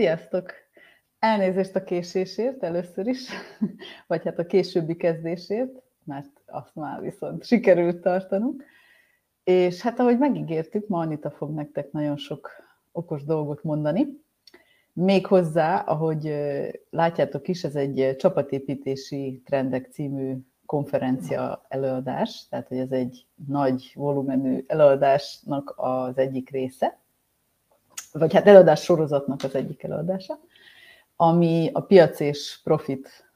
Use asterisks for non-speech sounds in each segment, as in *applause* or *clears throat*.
Sziasztok! Elnézést a késésért először is, *laughs* vagy hát a későbbi kezdésért, mert azt már viszont sikerült tartanunk. És hát ahogy megígértük, ma Anita fog nektek nagyon sok okos dolgot mondani. Még hozzá, ahogy látjátok is, ez egy csapatépítési trendek című konferencia előadás, tehát hogy ez egy nagy volumenű előadásnak az egyik része, vagy hát előadás sorozatnak az egyik előadása, ami a piac és profit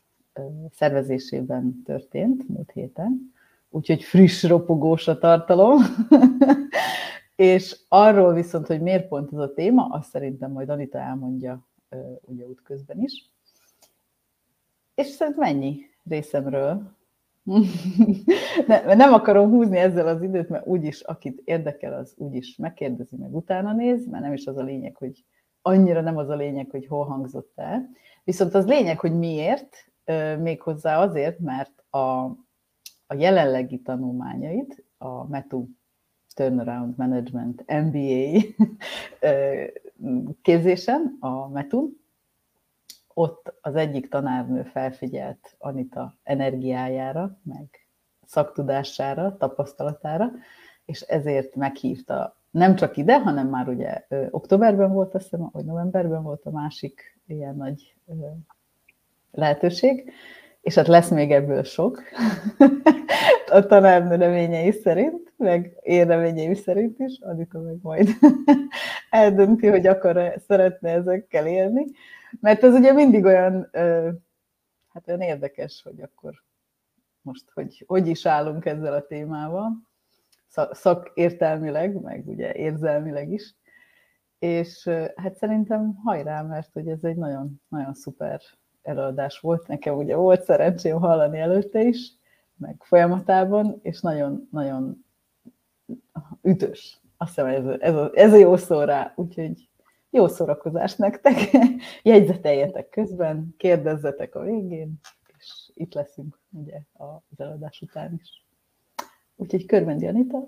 szervezésében történt múlt héten, úgyhogy friss, ropogós a tartalom. *laughs* és arról viszont, hogy miért pont ez a téma, azt szerintem majd Anita elmondja ugye útközben is. És szerintem ennyi részemről. *laughs* ne, nem akarom húzni ezzel az időt, mert úgyis, akit érdekel, az úgyis megkérdezi, meg utána néz, mert nem is az a lényeg, hogy annyira nem az a lényeg, hogy hol hangzott el. Viszont az lényeg, hogy miért, méghozzá azért, mert a, a jelenlegi tanulmányait, a METU Turnaround Management MBA *laughs* képzésen, a METU, ott az egyik tanárnő felfigyelt Anita energiájára, meg szaktudására, tapasztalatára, és ezért meghívta. Nem csak ide, hanem már ugye ö, októberben volt, azt hiszem, vagy novemberben volt a másik ilyen nagy ö, lehetőség, és hát lesz még ebből sok. *laughs* A tanárnő reményei szerint, meg én reményei szerint is, Anita meg majd *laughs* eldönti, hogy akar-e, szeretne ezekkel élni. Mert ez ugye mindig olyan, hát olyan érdekes, hogy akkor most hogy, hogy is állunk ezzel a témával, szakértelmileg, meg ugye érzelmileg is. És hát szerintem hajrá, mert hogy ez egy nagyon, nagyon szuper előadás volt. Nekem ugye volt szerencsém hallani előtte is, meg folyamatában, és nagyon-nagyon ütős. Azt hiszem, ez, ez, a, ez a jó szó rá, úgyhogy jó szórakozást nektek, *laughs* jegyzeteljetek közben, kérdezzetek a végén, és itt leszünk ugye az eladás után is. Úgyhogy Körmendi Anita,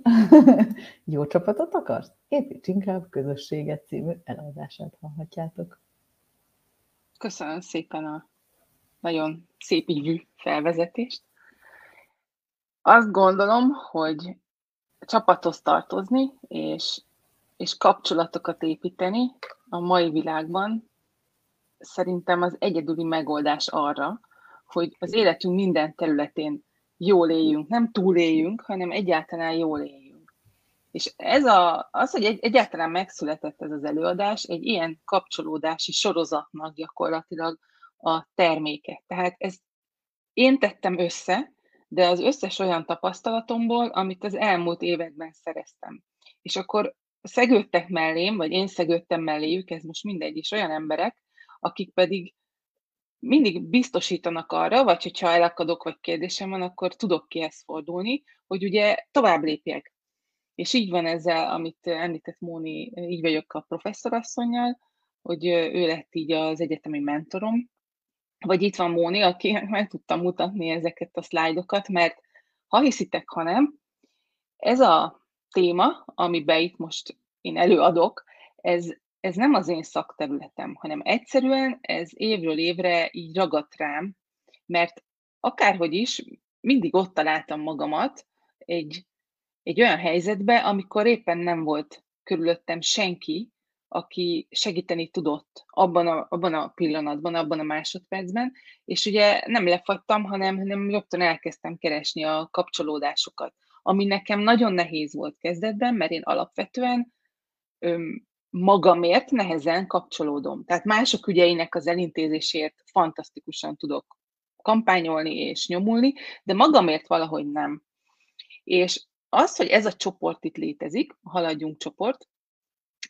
*laughs* jó csapatot akarsz? Építs inkább közösséget című eladását hallhatjátok. Köszönöm szépen a nagyon szép ívű felvezetést. Azt gondolom, hogy csapathoz tartozni, és, és kapcsolatokat építeni a mai világban szerintem az egyedüli megoldás arra, hogy az életünk minden területén jól éljünk, nem túléljünk, hanem egyáltalán jól éljünk. És ez a, az, hogy egy, egyáltalán megszületett ez az előadás, egy ilyen kapcsolódási sorozatnak gyakorlatilag a terméke. Tehát ezt én tettem össze, de az összes olyan tapasztalatomból, amit az elmúlt években szereztem. És akkor szegődtek mellém, vagy én szegődtem melléjük, ez most mindegy is, olyan emberek, akik pedig mindig biztosítanak arra, vagy hogyha elakadok, vagy kérdésem van, akkor tudok kihez fordulni, hogy ugye tovább lépjek. És így van ezzel, amit említett Móni, így vagyok a professzorasszonynal, hogy ő lett így az egyetemi mentorom, vagy itt van Móni, aki *laughs* meg tudtam mutatni ezeket a szlájdokat, mert ha hiszitek, ha nem, ez a téma, amiben itt most én előadok, ez, ez nem az én szakterületem, hanem egyszerűen ez évről évre így ragadt rám, mert akárhogy is, mindig ott találtam magamat egy, egy olyan helyzetbe, amikor éppen nem volt körülöttem senki, aki segíteni tudott abban a, abban a pillanatban, abban a másodpercben, és ugye nem lefagytam, hanem, hanem rögtön elkezdtem keresni a kapcsolódásokat, ami nekem nagyon nehéz volt kezdetben, mert én alapvetően öm, magamért nehezen kapcsolódom. Tehát mások ügyeinek az elintézésért fantasztikusan tudok kampányolni és nyomulni, de magamért valahogy nem. És az, hogy ez a csoport itt létezik, Haladjunk csoport,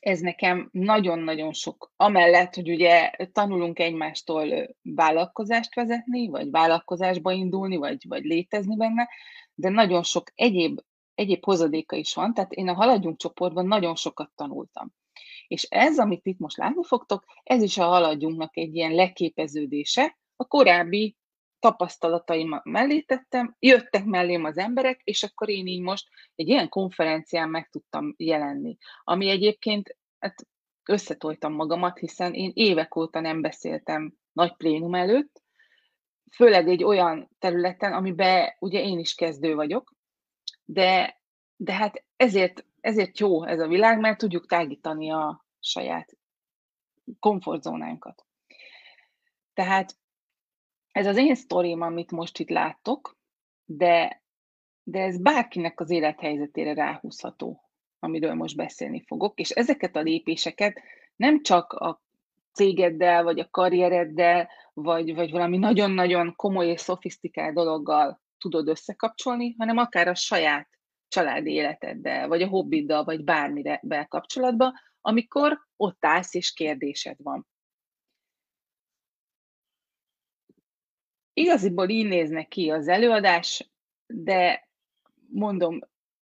ez nekem nagyon-nagyon sok. Amellett, hogy ugye tanulunk egymástól vállalkozást vezetni, vagy vállalkozásba indulni, vagy, vagy létezni benne, de nagyon sok egyéb, egyéb hozadéka is van, tehát én a Haladjunk csoportban nagyon sokat tanultam. És ez, amit itt most látni fogtok, ez is a Haladjunknak egy ilyen leképeződése, a korábbi tapasztalataim mellé tettem, jöttek mellém az emberek, és akkor én így most egy ilyen konferencián meg tudtam jelenni. Ami egyébként hát összetoltam magamat, hiszen én évek óta nem beszéltem nagy plénum előtt, főleg egy olyan területen, amiben ugye én is kezdő vagyok, de, de hát ezért, ezért jó ez a világ, mert tudjuk tágítani a saját komfortzónánkat. Tehát ez az én sztorim, amit most itt láttok, de, de ez bárkinek az élethelyzetére ráhúzható, amiről most beszélni fogok, és ezeket a lépéseket nem csak a cégeddel, vagy a karriereddel, vagy, vagy valami nagyon-nagyon komoly és szofisztikált dologgal tudod összekapcsolni, hanem akár a saját családi életeddel, vagy a hobbiddal, vagy bármire kapcsolatban, amikor ott állsz és kérdésed van. Igaziból így néznek ki az előadás, de mondom,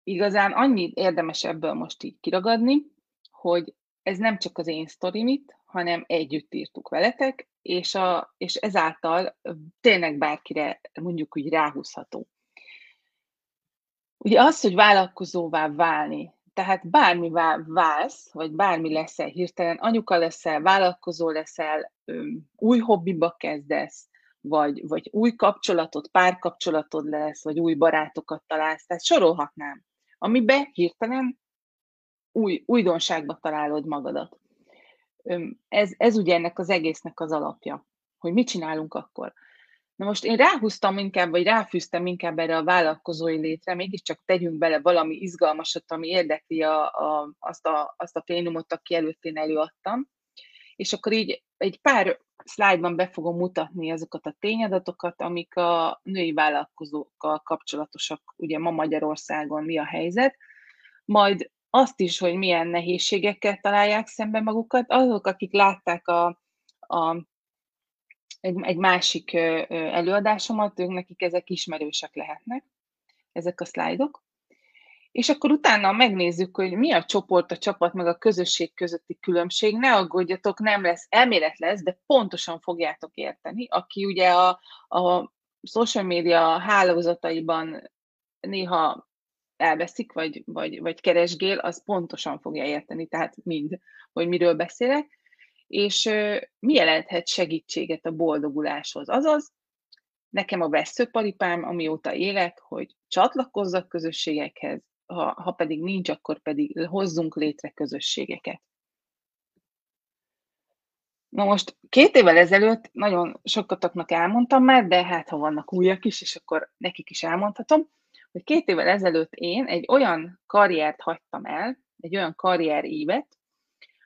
igazán annyit érdemes ebből most így kiragadni, hogy ez nem csak az én sztorimit, hanem együtt írtuk veletek, és, a, és ezáltal tényleg bárkire mondjuk úgy ráhúzható. Ugye az, hogy vállalkozóvá válni, tehát bármivá válsz, vagy bármi leszel hirtelen, anyuka leszel, vállalkozó leszel, új hobbiba kezdesz, vagy, vagy új kapcsolatot, párkapcsolatod lesz, vagy új barátokat találsz, tehát sorolhatnám, amiben hirtelen új, újdonságba találod magadat. Ez, ez ugye ennek az egésznek az alapja, hogy mit csinálunk akkor. Na most én ráhúztam inkább, vagy ráfűztem inkább erre a vállalkozói létre, mégiscsak tegyünk bele valami izgalmasat, ami érdekli a, a, azt, a, azt a plénumot, aki előtt én előadtam. És akkor így egy pár szlájdban be fogom mutatni azokat a tényadatokat, amik a női vállalkozókkal kapcsolatosak, ugye ma Magyarországon mi a helyzet, majd azt is, hogy milyen nehézségekkel találják szembe magukat, azok, akik látták a, a egy, egy másik előadásomat, ők nekik ezek ismerősek lehetnek, ezek a szlájdok. És akkor utána megnézzük, hogy mi a csoport, a csapat, meg a közösség közötti különbség. Ne aggódjatok, nem lesz, elmélet lesz, de pontosan fogjátok érteni. Aki ugye a, a social media hálózataiban néha elveszik, vagy, vagy, vagy keresgél, az pontosan fogja érteni, tehát mind, hogy miről beszélek és mi jelenthet segítséget a boldoguláshoz? Azaz, nekem a veszőparipám, amióta élek, hogy csatlakozzak közösségekhez, ha, ha pedig nincs, akkor pedig hozzunk létre közösségeket. Na most két évvel ezelőtt nagyon sokatoknak elmondtam már, de hát ha vannak újak is, és akkor nekik is elmondhatom, hogy két évvel ezelőtt én egy olyan karriert hagytam el, egy olyan karrierívet,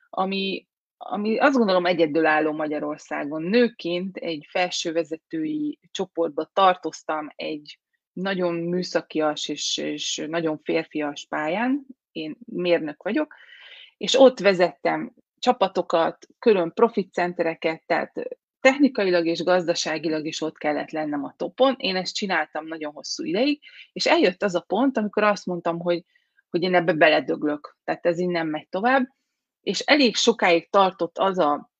ami ami azt gondolom egyedülálló Magyarországon. Nőként egy felsővezetői csoportba tartoztam egy nagyon műszakias és, és nagyon férfias pályán, én mérnök vagyok, és ott vezettem csapatokat, külön profit centereket, tehát technikailag és gazdaságilag is ott kellett lennem a topon. Én ezt csináltam nagyon hosszú ideig, és eljött az a pont, amikor azt mondtam, hogy, hogy én ebbe beledöglök, tehát ez így nem megy tovább, és elég sokáig tartott az a,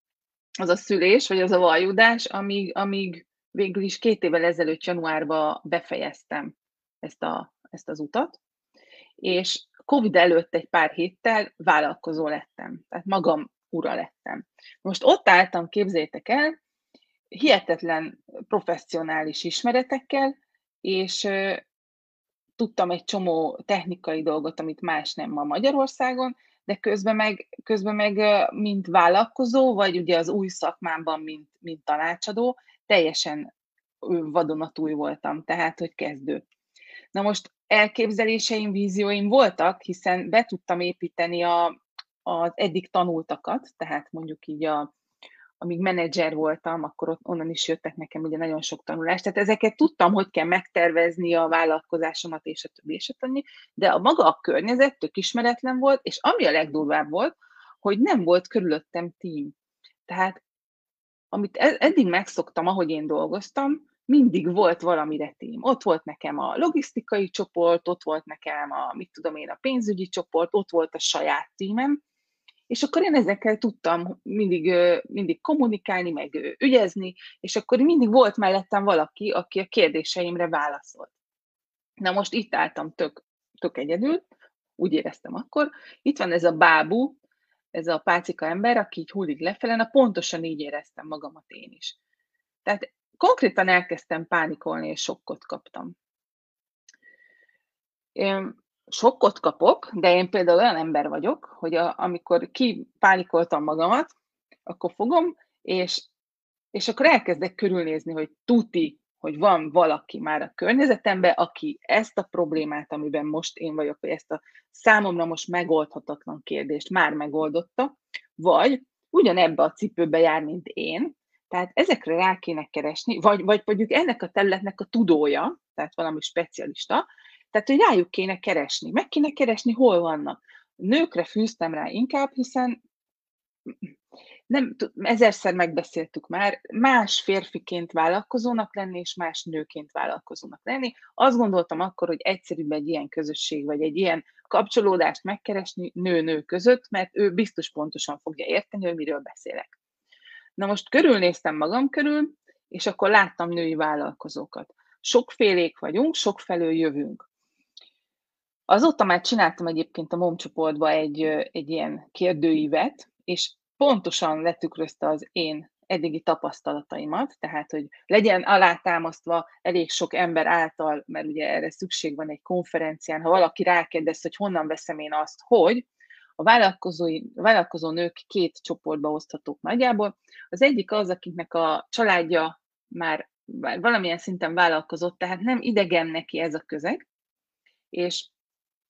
az a szülés, vagy az a vajudás, amíg, amíg végül is két évvel ezelőtt januárban befejeztem ezt, a, ezt az utat, és Covid előtt egy pár héttel vállalkozó lettem, tehát magam ura lettem. Most ott álltam, képzétek el, hihetetlen professzionális ismeretekkel, és tudtam egy csomó technikai dolgot, amit más nem ma Magyarországon, de közben meg, közben meg mint vállalkozó, vagy ugye az új szakmámban, mint, mint tanácsadó, teljesen vadonatúj voltam, tehát, hogy kezdő. Na most elképzeléseim, vízióim voltak, hiszen be tudtam építeni a, az eddig tanultakat, tehát mondjuk így a, amíg menedzser voltam, akkor ott, onnan is jöttek nekem ugye nagyon sok tanulás. Tehát ezeket tudtam, hogy kell megtervezni a vállalkozásomat, és a többi, és a többi, de a maga a környezet tök ismeretlen volt, és ami a legdurvább volt, hogy nem volt körülöttem tím. Tehát amit e-, eddig megszoktam, ahogy én dolgoztam, mindig volt valamire tím. Ott volt nekem a logisztikai csoport, ott volt nekem a, mit tudom én, a pénzügyi csoport, ott volt a saját tímem, és akkor én ezekkel tudtam mindig, mindig kommunikálni, meg ügyezni, és akkor mindig volt mellettem valaki, aki a kérdéseimre válaszolt. Na most itt álltam tök, tök egyedül, úgy éreztem akkor. Itt van ez a bábú, ez a pácika ember, aki így hullik lefele, na pontosan így éreztem magamat én is. Tehát konkrétan elkezdtem pánikolni, és sokkot kaptam. Én sokkot kapok, de én például olyan ember vagyok, hogy a, amikor kipánikoltam magamat, akkor fogom, és, és akkor elkezdek körülnézni, hogy tuti, hogy van valaki már a környezetemben, aki ezt a problémát, amiben most én vagyok, vagy ezt a számomra most megoldhatatlan kérdést már megoldotta, vagy ugyanebbe a cipőbe jár, mint én, tehát ezekre rá kéne keresni, vagy, vagy mondjuk ennek a területnek a tudója, tehát valami specialista, tehát hogy rájuk kéne keresni, meg kéne keresni, hol vannak. Nőkre fűztem rá inkább, hiszen nem, ezerszer megbeszéltük már, más férfiként vállalkozónak lenni, és más nőként vállalkozónak lenni. Azt gondoltam akkor, hogy egyszerűbb egy ilyen közösség, vagy egy ilyen kapcsolódást megkeresni nő-nő között, mert ő biztos pontosan fogja érteni, hogy miről beszélek. Na most körülnéztem magam körül, és akkor láttam női vállalkozókat. Sokfélék vagyunk, sokfelől jövünk. Azóta már csináltam egyébként a MOM csoportba egy, egy ilyen kérdőívet, és pontosan letükrözte az én eddigi tapasztalataimat, tehát hogy legyen alátámasztva elég sok ember által, mert ugye erre szükség van egy konferencián, ha valaki rákérdez, hogy honnan veszem én azt, hogy a vállalkozói, a vállalkozó nők két csoportba oszthatók nagyjából. Az egyik az, akiknek a családja már valamilyen szinten vállalkozott, tehát nem idegen neki ez a közeg, és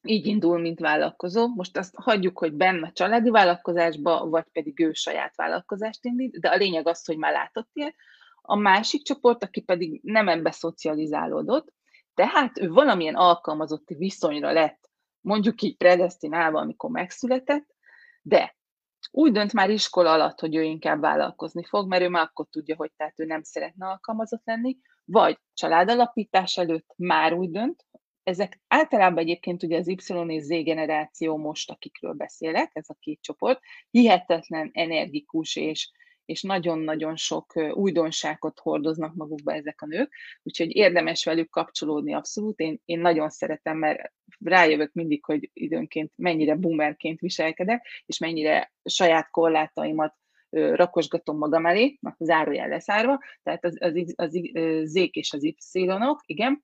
így indul, mint vállalkozó. Most azt hagyjuk, hogy benne a családi vállalkozásba, vagy pedig ő saját vállalkozást indít, de a lényeg az, hogy már látott ilyet. A másik csoport, aki pedig nem ebbe szocializálódott, tehát ő valamilyen alkalmazotti viszonyra lett, mondjuk így predestinálva, amikor megszületett, de úgy dönt már iskola alatt, hogy ő inkább vállalkozni fog, mert ő már akkor tudja, hogy tehát ő nem szeretne alkalmazott lenni, vagy családalapítás előtt már úgy dönt, ezek általában egyébként ugye az Y és Z generáció most, akikről beszélek, ez a két csoport, hihetetlen energikus és, és nagyon-nagyon sok újdonságot hordoznak magukba ezek a nők, úgyhogy érdemes velük kapcsolódni abszolút. Én, én nagyon szeretem, mert rájövök mindig, hogy időnként mennyire boomerként viselkedek, és mennyire saját korlátaimat rakosgatom magam elé, zárójel leszárva, tehát az, az, az, az Z-k és az Y-ok, igen.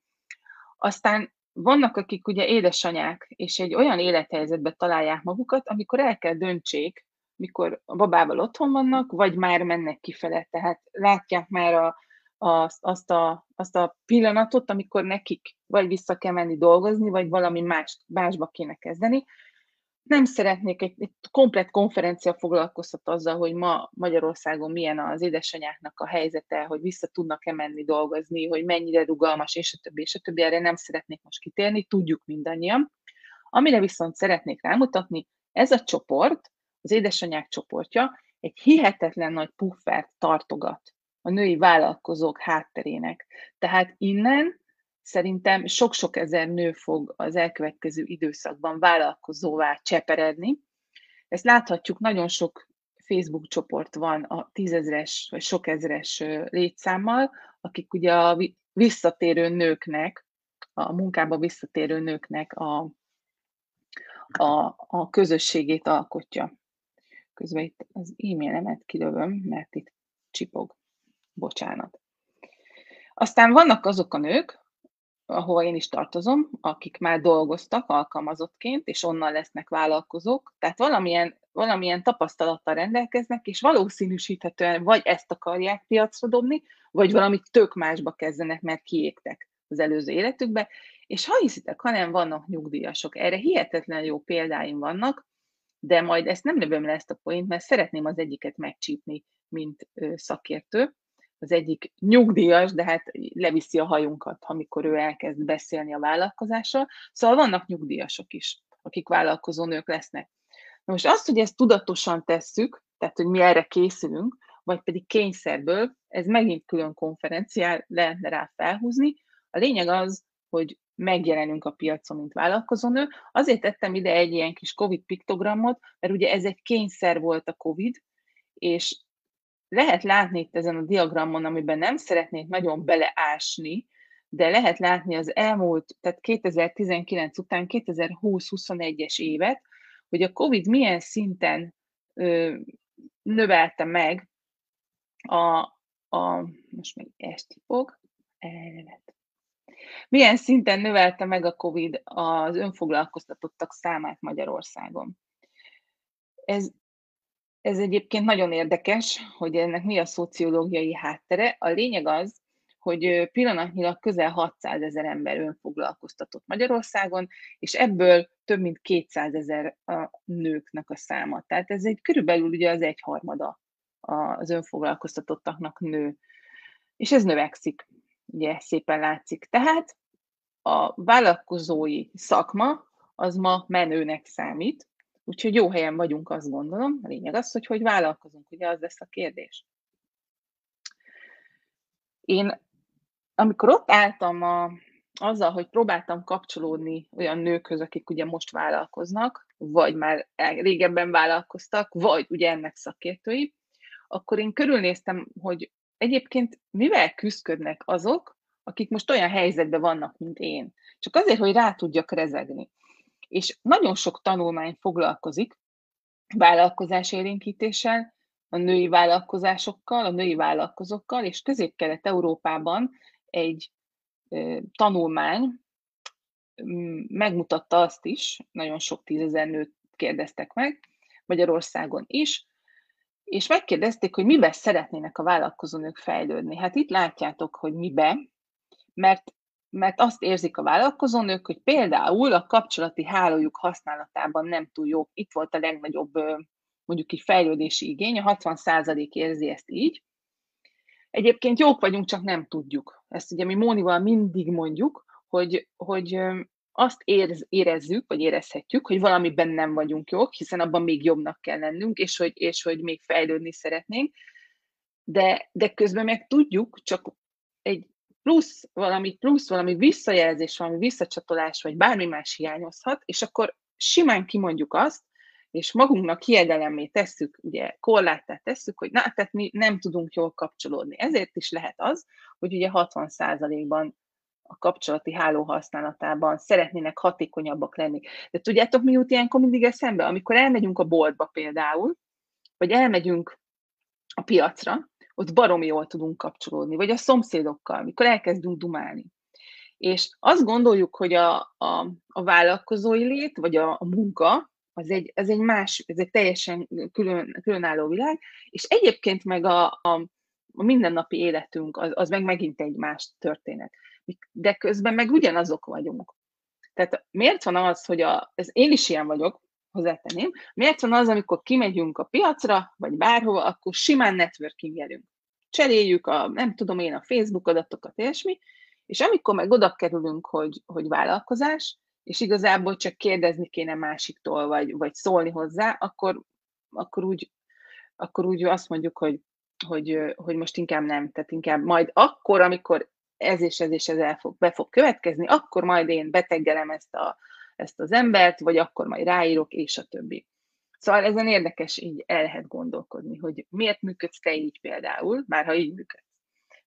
Aztán vannak, akik ugye édesanyák, és egy olyan élethelyzetbe találják magukat, amikor el kell döntsék, mikor a babával otthon vannak, vagy már mennek kifele, tehát látják már a, a, azt, a, azt a pillanatot, amikor nekik vagy vissza kell menni dolgozni, vagy valami más, másba kéne kezdeni, nem szeretnék, egy, egy komplet konferencia foglalkoztat azzal, hogy ma Magyarországon milyen az édesanyáknak a helyzete, hogy vissza tudnak-e menni dolgozni, hogy mennyire rugalmas, és a többi, és a többi. Erre nem szeretnék most kitérni, tudjuk mindannyian. Amire viszont szeretnék rámutatni, ez a csoport, az édesanyák csoportja egy hihetetlen nagy puffert tartogat a női vállalkozók hátterének. Tehát innen szerintem sok-sok ezer nő fog az elkövetkező időszakban vállalkozóvá cseperedni. Ezt láthatjuk, nagyon sok Facebook csoport van a tízezres vagy sok ezres létszámmal, akik ugye a visszatérő nőknek, a munkába visszatérő nőknek a, a, a közösségét alkotja. Közben itt az e-mailemet kilövöm, mert itt csipog. Bocsánat. Aztán vannak azok a nők, ahol én is tartozom, akik már dolgoztak alkalmazottként, és onnan lesznek vállalkozók, tehát valamilyen, valamilyen tapasztalattal rendelkeznek, és valószínűsíthetően vagy ezt akarják piacra dobni, vagy valamit tök másba kezdenek, mert kiégtek az előző életükbe, és ha hiszitek, hanem vannak nyugdíjasok. Erre hihetetlen jó példáim vannak, de majd ezt nem lövöm le ezt a point, mert szeretném az egyiket megcsípni, mint szakértő az egyik nyugdíjas, de hát leviszi a hajunkat, amikor ő elkezd beszélni a vállalkozásról. Szóval vannak nyugdíjasok is, akik vállalkozó nők lesznek. Na most azt, hogy ezt tudatosan tesszük, tehát hogy mi erre készülünk, vagy pedig kényszerből, ez megint külön konferenciál lehetne rá felhúzni. A lényeg az, hogy megjelenünk a piacon, mint vállalkozónő. Azért tettem ide egy ilyen kis COVID piktogramot, mert ugye ez egy kényszer volt a COVID, és lehet látni itt ezen a diagramon, amiben nem szeretnék nagyon beleásni, de lehet látni az elmúlt, tehát 2019 után 2020-21-es évet, hogy a COVID milyen szinten növelte meg a, a most még esti fog, elvet. Milyen szinten növelte meg a COVID az önfoglalkoztatottak számát Magyarországon? Ez, ez egyébként nagyon érdekes, hogy ennek mi a szociológiai háttere. A lényeg az, hogy pillanatnyilag közel 600 ezer ember önfoglalkoztatott Magyarországon, és ebből több mint 200 ezer a nőknek a száma. Tehát ez egy körülbelül ugye az egyharmada az önfoglalkoztatottaknak nő. És ez növekszik, ugye szépen látszik. Tehát a vállalkozói szakma az ma menőnek számít, úgyhogy jó helyen vagyunk, azt gondolom. A lényeg az, hogy hogy vállalkozunk, ugye az lesz a kérdés. Én amikor ott álltam a, azzal, hogy próbáltam kapcsolódni olyan nőkhöz, akik ugye most vállalkoznak, vagy már régebben vállalkoztak, vagy ugye ennek szakértői, akkor én körülnéztem, hogy egyébként mivel küzdködnek azok, akik most olyan helyzetben vannak, mint én. Csak azért, hogy rá tudjak rezegni. És nagyon sok tanulmány foglalkozik vállalkozás élénkítéssel, a női vállalkozásokkal, a női vállalkozókkal, és Közép-Kelet-Európában egy tanulmány megmutatta azt is, nagyon sok tízezer nőt kérdeztek meg, Magyarországon is, és megkérdezték, hogy miben szeretnének a vállalkozónők fejlődni. Hát itt látjátok, hogy mibe, mert, mert azt érzik a vállalkozónők, hogy például a kapcsolati hálójuk használatában nem túl jó. Itt volt a legnagyobb mondjuk így fejlődési igény, a 60% érzi ezt így, Egyébként jók vagyunk, csak nem tudjuk. Ezt ugye mi Mónival mindig mondjuk, hogy, hogy azt érz, érezzük, vagy érezhetjük, hogy valamiben nem vagyunk jók, hiszen abban még jobbnak kell lennünk, és hogy, és hogy még fejlődni szeretnénk, de, de közben meg tudjuk, csak egy plusz, valami plusz, valami visszajelzés, valami visszacsatolás, vagy bármi más hiányozhat, és akkor simán kimondjuk azt, és magunknak hiedelemé tesszük, ugye korláttá tesszük, hogy na, tehát mi nem tudunk jól kapcsolódni. Ezért is lehet az, hogy ugye 60%-ban a kapcsolati háló használatában szeretnének hatékonyabbak lenni. De tudjátok, mi jut ilyenkor mindig eszembe? Amikor elmegyünk a boltba például, vagy elmegyünk a piacra, ott baromi jól tudunk kapcsolódni, vagy a szomszédokkal, amikor elkezdünk dumálni. És azt gondoljuk, hogy a, a, a vállalkozói lét, vagy a, a munka, az egy, az egy más, ez egy teljesen külön, különálló világ, és egyébként meg a, a, a mindennapi életünk, az, az meg megint egy más történet. De közben meg ugyanazok vagyunk. Tehát miért van az, hogy a, ez én is ilyen vagyok, hozzátenném, miért van az, amikor kimegyünk a piacra, vagy bárhova, akkor simán networkingelünk. Cseréljük a, nem tudom én, a Facebook adatokat, ilyesmi, és amikor meg oda kerülünk, hogy, hogy vállalkozás, és igazából csak kérdezni kéne másiktól, vagy, vagy szólni hozzá, akkor, akkor, úgy, akkor úgy azt mondjuk, hogy, hogy, hogy most inkább nem, tehát inkább majd akkor, amikor ez és ez és ez el fog, be fog következni, akkor majd én beteggelem ezt, a, ezt az embert, vagy akkor majd ráírok, és a többi. Szóval ezen érdekes így el lehet gondolkodni, hogy miért működsz te így például, már ha így működsz.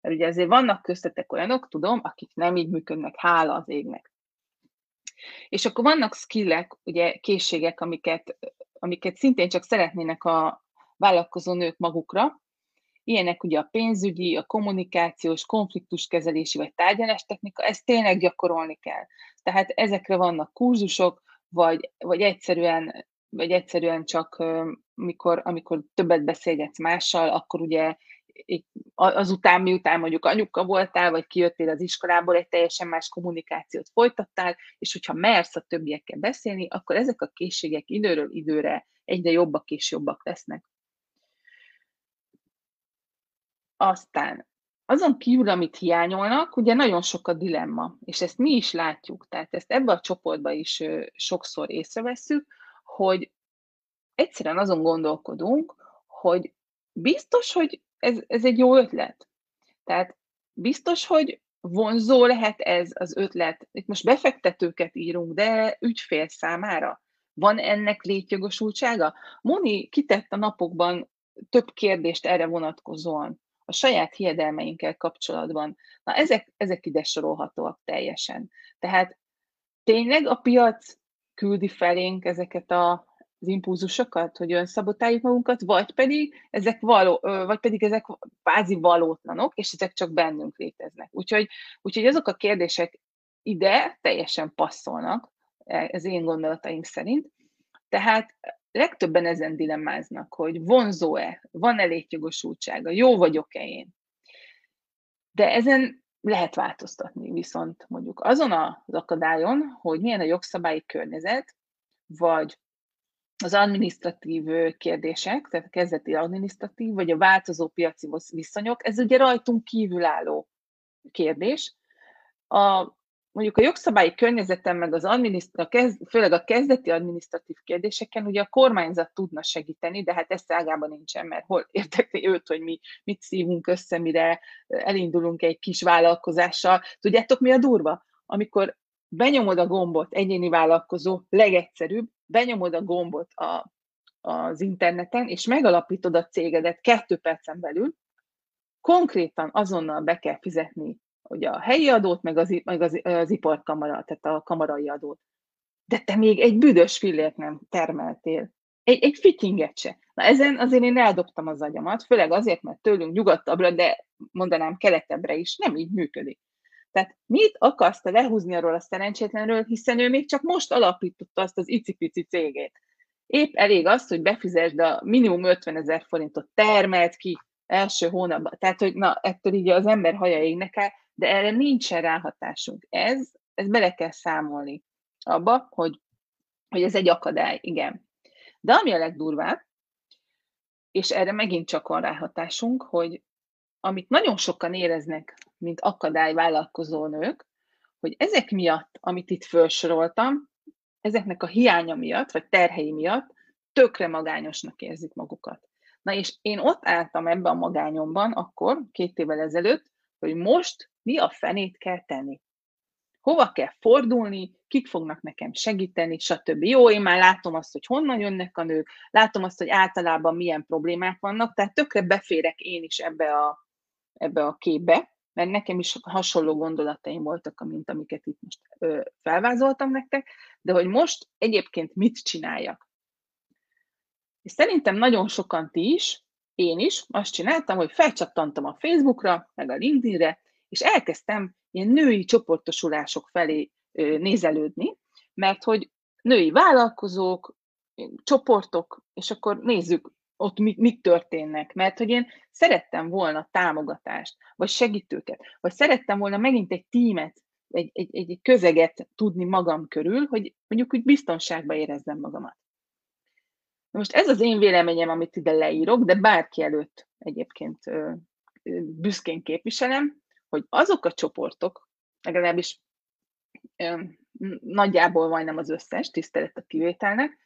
Mert ugye azért vannak köztetek olyanok, tudom, akik nem így működnek, hála az égnek. És akkor vannak skillek, ugye készségek, amiket, amiket szintén csak szeretnének a vállalkozó nők magukra. Ilyenek ugye a pénzügyi, a kommunikációs, konfliktuskezelési vagy tárgyalás technika, ezt tényleg gyakorolni kell. Tehát ezekre vannak kurzusok, vagy, vagy egyszerűen vagy egyszerűen csak amikor, amikor többet beszélgetsz mással, akkor ugye azután, miután mondjuk anyuka voltál, vagy kijöttél az iskolából, egy teljesen más kommunikációt folytattál, és hogyha mersz a többiekkel beszélni, akkor ezek a készségek időről időre egyre jobbak és jobbak lesznek. Aztán azon kívül, amit hiányolnak, ugye nagyon sok a dilemma, és ezt mi is látjuk, tehát ezt ebbe a csoportba is sokszor észrevesszük, hogy egyszerűen azon gondolkodunk, hogy biztos, hogy ez, ez egy jó ötlet. Tehát biztos, hogy vonzó lehet ez az ötlet. Itt most befektetőket írunk, de ügyfél számára. Van ennek létjogosultsága? Moni kitett a napokban több kérdést erre vonatkozóan, a saját hiedelmeinkkel kapcsolatban. Na, ezek, ezek ide sorolhatóak teljesen. Tehát tényleg a piac küldi felénk ezeket a impulzusokat, hogy önszabotáljuk magunkat, vagy pedig ezek, való, vagy pedig ezek kvázi valótlanok, és ezek csak bennünk léteznek. Úgyhogy, úgyhogy azok a kérdések ide teljesen passzolnak, ez én gondolataim szerint. Tehát legtöbben ezen dilemmáznak, hogy vonzó-e, van-e létjogosultsága, jó vagyok-e én. De ezen lehet változtatni, viszont mondjuk azon az akadályon, hogy milyen a jogszabályi környezet, vagy az administratív kérdések, tehát a kezdeti administratív, vagy a változó piaci viszonyok, ez ugye rajtunk kívülálló kérdés. A mondjuk a jogszabályi környezeten, meg az a főleg a kezdeti adminisztratív kérdéseken ugye a kormányzat tudna segíteni, de hát ez ágában nincsen, mert hol értekli őt, hogy mi mit szívunk össze, mire elindulunk egy kis vállalkozással. Tudjátok, mi a durva? Amikor benyomod a gombot, egyéni vállalkozó, legegyszerűbb, benyomod a gombot a, az interneten, és megalapítod a cégedet kettő percen belül, konkrétan azonnal be kell fizetni ugye a helyi adót, meg az, meg az, az iparkamara, tehát a kamarai adót. De te még egy büdös fillért nem termeltél. Egy, egy fittinget se. Na ezen azért én eldobtam az agyamat, főleg azért, mert tőlünk nyugatabbra, de mondanám keletebbre is nem így működik. Tehát mit akarsz te lehúzni arról a szerencsétlenről, hiszen ő még csak most alapította azt az icipici cégét. Épp elég az, hogy befizesd a minimum 50 ezer forintot termelt ki első hónapban. Tehát, hogy na, ettől így az ember haja égnek el, de erre nincsen ráhatásunk. Ez, ez bele kell számolni abba, hogy, hogy ez egy akadály, igen. De ami a legdurvább, és erre megint csak van ráhatásunk, hogy amit nagyon sokan éreznek, mint akadály vállalkozó hogy ezek miatt, amit itt felsoroltam, ezeknek a hiánya miatt, vagy terhei miatt tökre magányosnak érzik magukat. Na és én ott álltam ebbe a magányomban akkor, két évvel ezelőtt, hogy most mi a fenét kell tenni. Hova kell fordulni, kik fognak nekem segíteni, stb. Jó, én már látom azt, hogy honnan jönnek a nők, látom azt, hogy általában milyen problémák vannak, tehát tökre beférek én is ebbe a, ebbe a képbe, mert nekem is hasonló gondolataim voltak, mint amiket itt most ö, felvázoltam nektek, de hogy most egyébként mit csináljak. És szerintem nagyon sokan ti is, én is azt csináltam, hogy felcsattantam a Facebookra, meg a LinkedInre, és elkezdtem ilyen női csoportosulások felé nézelődni, mert hogy női vállalkozók, csoportok, és akkor nézzük, ott mit, mit történnek, mert hogy én szerettem volna támogatást, vagy segítőket, vagy szerettem volna megint egy tímet, egy, egy, egy közeget tudni magam körül, hogy mondjuk úgy biztonságban érezzem magamat. Most ez az én véleményem, amit ide leírok, de bárki előtt egyébként büszkén képviselem, hogy azok a csoportok, legalábbis nagyjából majdnem az összes, tisztelet a kivételnek,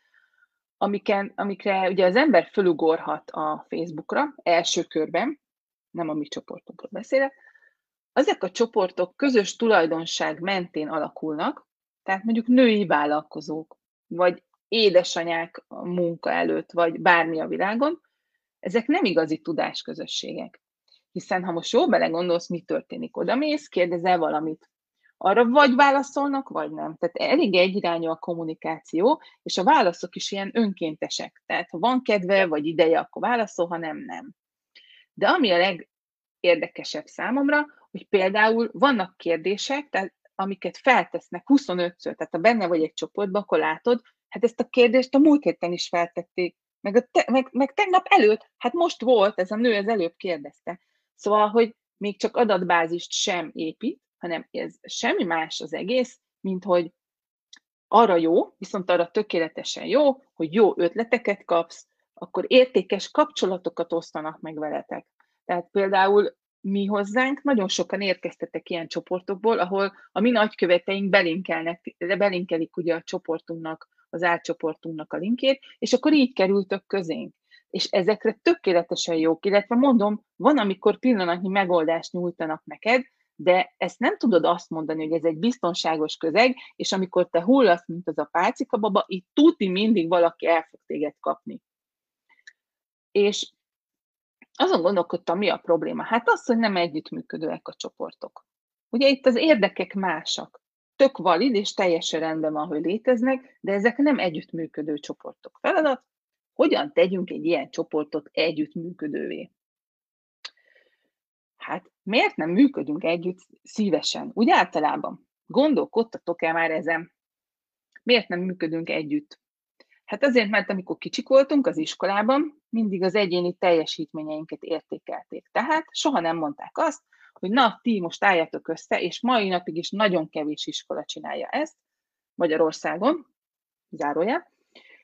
amiken, amikre ugye az ember fölugorhat a Facebookra első körben, nem a mi csoportunkról beszélek, ezek a csoportok közös tulajdonság mentén alakulnak, tehát mondjuk női vállalkozók, vagy édesanyák munka előtt, vagy bármi a világon, ezek nem igazi tudásközösségek. Hiszen ha most jól belegondolsz, mi történik, oda mész, kérdezel valamit. Arra vagy válaszolnak, vagy nem. Tehát elég egyirányú a kommunikáció, és a válaszok is ilyen önkéntesek. Tehát ha van kedve, vagy ideje, akkor válaszol, ha nem, nem. De ami a legérdekesebb számomra, hogy például vannak kérdések, tehát amiket feltesznek 25-ször, tehát ha benne vagy egy csoportban, akkor látod, hát ezt a kérdést a múlt héten is feltették, meg, a te, meg, meg tegnap előtt, hát most volt, ez a nő az előbb kérdezte. Szóval, hogy még csak adatbázist sem épít, hanem ez semmi más az egész, mint hogy arra jó, viszont arra tökéletesen jó, hogy jó ötleteket kapsz, akkor értékes kapcsolatokat osztanak meg veletek. Tehát például mi hozzánk nagyon sokan érkeztetek ilyen csoportokból, ahol a mi nagyköveteink belinkelnek, belinkelik ugye a csoportunknak, az átcsoportunknak a linkjét, és akkor így kerültök közénk és ezekre tökéletesen jók, illetve mondom, van, amikor pillanatnyi megoldást nyújtanak neked, de ezt nem tudod azt mondani, hogy ez egy biztonságos közeg, és amikor te hullasz, mint az a pálcika baba, itt tuti mindig valaki el fog téged kapni. És azon gondolkodtam, mi a probléma. Hát az, hogy nem együttműködőek a csoportok. Ugye itt az érdekek másak. tök valid és teljesen rendben van, hogy léteznek, de ezek nem együttműködő csoportok. Feladat, hogyan tegyünk egy ilyen csoportot együttműködővé? Hát miért nem működünk együtt szívesen? Úgy általában. Gondolkodtatok-e már ezen? Miért nem működünk együtt? Hát azért, mert amikor kicsik voltunk az iskolában, mindig az egyéni teljesítményeinket értékelték. Tehát soha nem mondták azt, hogy na, ti most álljatok össze, és mai napig is nagyon kevés iskola csinálja ezt Magyarországon, zárója.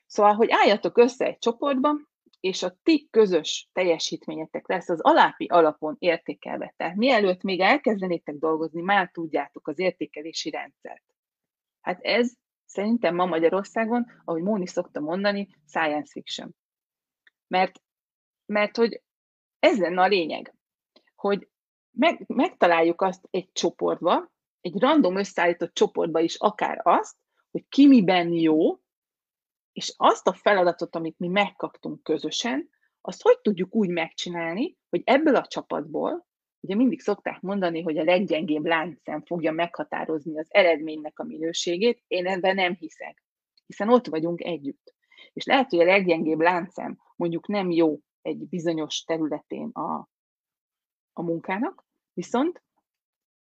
Szóval, hogy álljatok össze egy csoportba, és a ti közös teljesítményetek lesz az alápi alapon értékelve. Tehát mielőtt még elkezdenétek dolgozni, már tudjátok az értékelési rendszert. Hát ez szerintem ma Magyarországon, ahogy Móni szokta mondani, science fiction. Mert, mert hogy ez lenne a lényeg, hogy meg, megtaláljuk azt egy csoportba, egy random összeállított csoportba is akár azt, hogy ki miben jó, és azt a feladatot, amit mi megkaptunk közösen, azt hogy tudjuk úgy megcsinálni, hogy ebből a csapatból, ugye mindig szokták mondani, hogy a leggyengébb láncszem fogja meghatározni az eredménynek a minőségét, én ebben nem hiszek, hiszen ott vagyunk együtt. És lehet, hogy a leggyengébb láncszem mondjuk nem jó egy bizonyos területén a, a munkának, viszont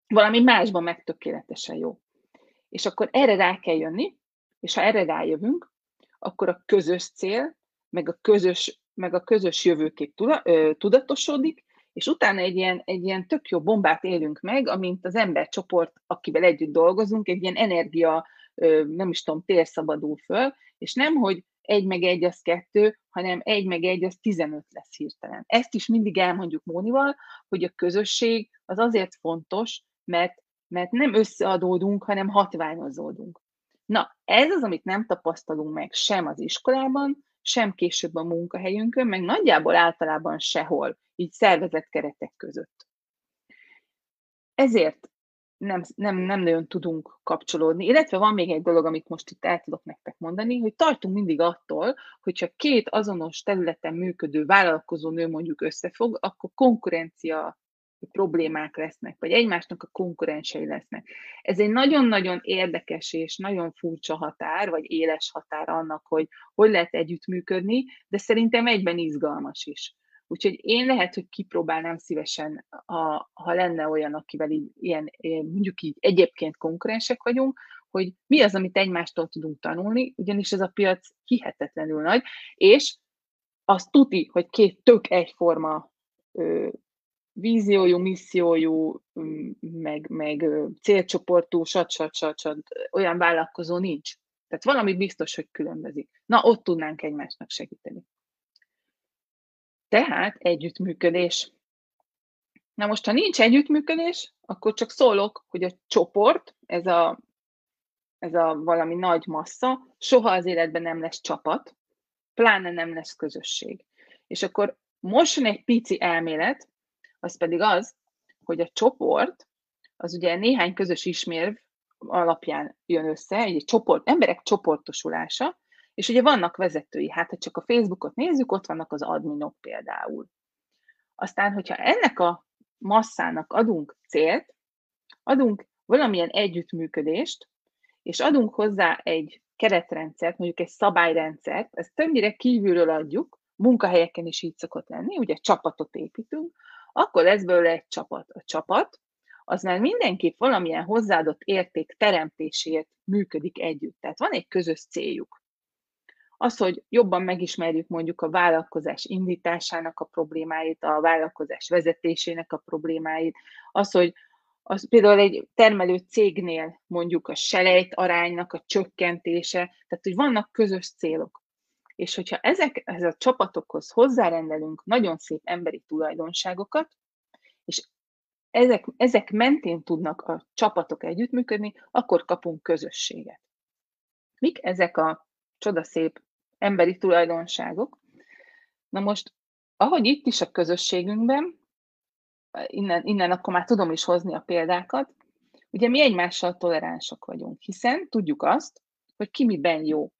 valami másban meg tökéletesen jó. És akkor erre rá kell jönni, és ha erre rájövünk, akkor a közös cél, meg a közös, meg a közös jövőkép tudatosodik, és utána egy ilyen, egy ilyen tök jó bombát élünk meg, amint az embercsoport, akivel együtt dolgozunk, egy ilyen energia, nem is tudom, tér szabadul föl, és nem, hogy egy meg egy az kettő, hanem egy meg egy az 15 lesz hirtelen. Ezt is mindig elmondjuk Mónival, hogy a közösség az azért fontos, mert, mert nem összeadódunk, hanem hatványozódunk. Na, ez az, amit nem tapasztalunk meg sem az iskolában, sem később a munkahelyünkön, meg nagyjából általában sehol, így szervezett keretek között. Ezért nem, nem, nem nagyon tudunk kapcsolódni. Illetve van még egy dolog, amit most itt el tudok nektek mondani, hogy tartunk mindig attól, hogyha két azonos területen működő vállalkozó nő mondjuk összefog, akkor konkurencia problémák lesznek, vagy egymásnak a konkurensei lesznek. Ez egy nagyon-nagyon érdekes és nagyon furcsa határ, vagy éles határ annak, hogy hogy lehet együttműködni, de szerintem egyben izgalmas is. Úgyhogy én lehet, hogy kipróbálnám szívesen, ha, ha lenne olyan, akivel így, ilyen, mondjuk így egyébként konkurensek vagyunk, hogy mi az, amit egymástól tudunk tanulni, ugyanis ez a piac hihetetlenül nagy, és az tuti, hogy két tök egyforma ö, víziójú, missziójú, meg, meg célcsoportú, sat, sat, sat, sat, olyan vállalkozó nincs. Tehát valami biztos, hogy különbözik. Na, ott tudnánk egymásnak segíteni. Tehát együttműködés. Na most, ha nincs együttműködés, akkor csak szólok, hogy a csoport, ez a, ez a valami nagy massza, soha az életben nem lesz csapat, pláne nem lesz közösség. És akkor most egy pici elmélet, az pedig az, hogy a csoport, az ugye néhány közös ismérv alapján jön össze, egy csoport, emberek csoportosulása, és ugye vannak vezetői, hát ha csak a Facebookot nézzük, ott vannak az adminok például. Aztán, hogyha ennek a masszának adunk célt, adunk valamilyen együttműködést, és adunk hozzá egy keretrendszert, mondjuk egy szabályrendszert, ezt többnyire kívülről adjuk, munkahelyeken is így szokott lenni, ugye csapatot építünk, akkor lesz belőle egy csapat. A csapat az már mindenképp valamilyen hozzáadott érték teremtéséért működik együtt. Tehát van egy közös céljuk. Az, hogy jobban megismerjük mondjuk a vállalkozás indításának a problémáit, a vállalkozás vezetésének a problémáit, az, hogy az például egy termelő cégnél mondjuk a selejt aránynak a csökkentése, tehát hogy vannak közös célok. És hogyha ezek, ez a csapatokhoz hozzárendelünk nagyon szép emberi tulajdonságokat, és ezek, ezek mentén tudnak a csapatok együttműködni, akkor kapunk közösséget. Mik ezek a csodaszép emberi tulajdonságok? Na most, ahogy itt is a közösségünkben, innen, innen akkor már tudom is hozni a példákat, ugye mi egymással toleránsok vagyunk, hiszen tudjuk azt, hogy ki miben jó.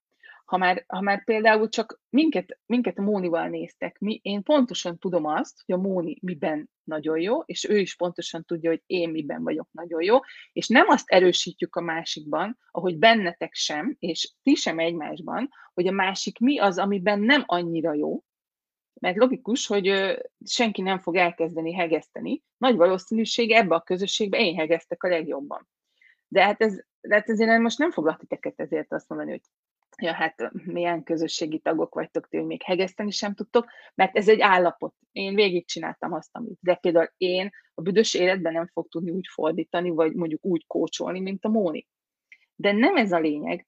Ha már, ha már például csak minket, minket a Mónival néztek, mi, én pontosan tudom azt, hogy a Móni miben nagyon jó, és ő is pontosan tudja, hogy én miben vagyok nagyon jó, és nem azt erősítjük a másikban, ahogy bennetek sem, és ti sem egymásban, hogy a másik mi az, amiben nem annyira jó, mert logikus, hogy senki nem fog elkezdeni hegeszteni. Nagy valószínűség ebbe a közösségbe én hegeztek a legjobban. De hát, ez, de hát ezért most nem foglak titeket ezért azt mondani, hogy ja, hát milyen közösségi tagok vagytok ti, hogy még hegeszteni sem tudtok, mert ez egy állapot. Én végigcsináltam azt, amit. De például én a büdös életben nem fog tudni úgy fordítani, vagy mondjuk úgy kócsolni, mint a Móni. De nem ez a lényeg,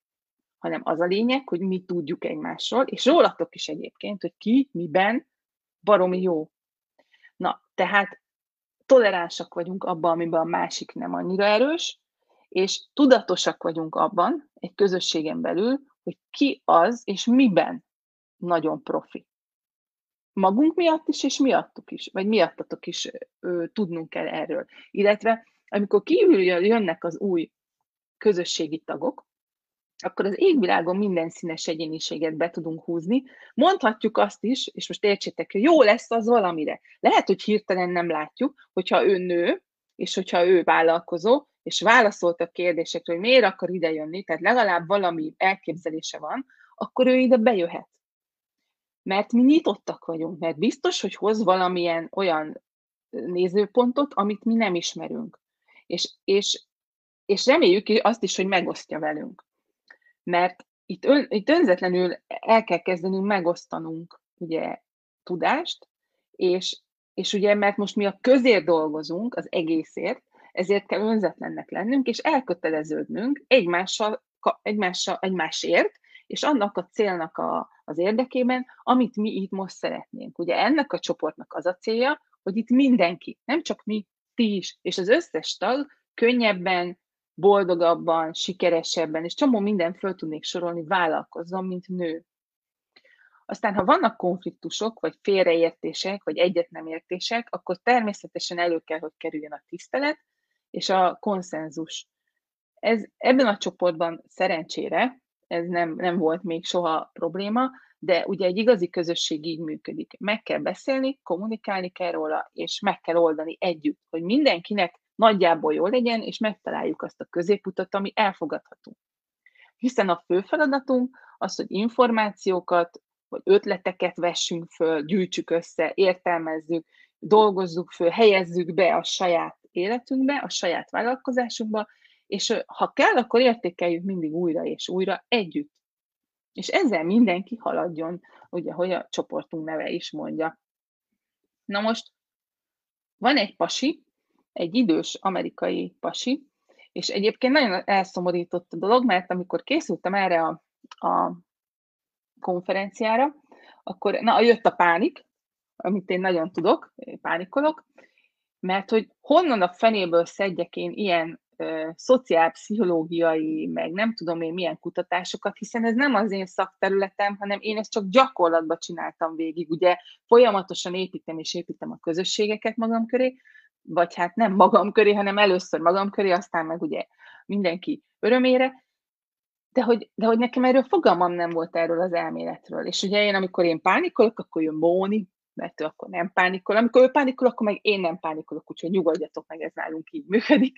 hanem az a lényeg, hogy mi tudjuk egymásról, és rólatok is egyébként, hogy ki, miben baromi jó. Na, tehát toleránsak vagyunk abban, amiben a másik nem annyira erős, és tudatosak vagyunk abban, egy közösségen belül, hogy ki az, és miben nagyon profi. Magunk miatt is, és miattuk is, vagy miattatok is ö, tudnunk kell erről. Illetve amikor kívül jönnek az új közösségi tagok, akkor az égvilágon minden színes egyéniséget be tudunk húzni. Mondhatjuk azt is, és most értsétek, hogy jó lesz az valamire. Lehet, hogy hirtelen nem látjuk, hogyha ő nő, és hogyha ő vállalkozó, és válaszolt a kérdésekre, hogy miért akar ide jönni, tehát legalább valami elképzelése van, akkor ő ide bejöhet. Mert mi nyitottak vagyunk, mert biztos, hogy hoz valamilyen olyan nézőpontot, amit mi nem ismerünk. És, és, és reméljük azt is, hogy megosztja velünk. Mert itt, ön, itt önzetlenül el kell kezdenünk megosztanunk ugye, tudást, és, és ugye, mert most mi a közért dolgozunk, az egészért, ezért kell önzetlennek lennünk, és elköteleződnünk egymással, egymással, egymásért, és annak a célnak a, az érdekében, amit mi itt most szeretnénk. Ugye ennek a csoportnak az a célja, hogy itt mindenki, nem csak mi, ti is, és az összes tag könnyebben, boldogabban, sikeresebben, és csomó minden föl tudnék sorolni, vállalkozzon, mint nő. Aztán, ha vannak konfliktusok, vagy félreértések, vagy egyet nem értések, akkor természetesen elő kell, hogy kerüljön a tisztelet, és a konszenzus. Ez, ebben a csoportban szerencsére ez nem, nem volt még soha probléma, de ugye egy igazi közösség így működik. Meg kell beszélni, kommunikálni kell róla, és meg kell oldani együtt, hogy mindenkinek nagyjából jó legyen, és megtaláljuk azt a középutat, ami elfogadható. Hiszen a fő feladatunk az, hogy információkat, vagy ötleteket vessünk föl, gyűjtsük össze, értelmezzük, dolgozzuk föl, helyezzük be a saját életünkbe, a saját vállalkozásunkba, és ha kell, akkor értékeljük mindig újra és újra együtt. És ezzel mindenki haladjon, ugye, hogy a csoportunk neve is mondja. Na most van egy pasi, egy idős amerikai pasi, és egyébként nagyon elszomorított a dolog, mert amikor készültem erre a, a konferenciára, akkor na, jött a pánik, amit én nagyon tudok, pánikolok, mert hogy honnan a fenéből szedjek én ilyen ö, szociálpszichológiai, meg nem tudom én milyen kutatásokat, hiszen ez nem az én szakterületem, hanem én ezt csak gyakorlatban csináltam végig. Ugye folyamatosan építem és építem a közösségeket magam köré, vagy hát nem magam köré, hanem először magam köré, aztán meg ugye mindenki örömére, de hogy, de hogy nekem erről fogalmam nem volt erről az elméletről. És ugye én, amikor én pánikolok, akkor jön Móni, mert ő akkor nem pánikol. Amikor ő pánikol, akkor meg én nem pánikolok, úgyhogy nyugodjatok meg, ez nálunk így működik.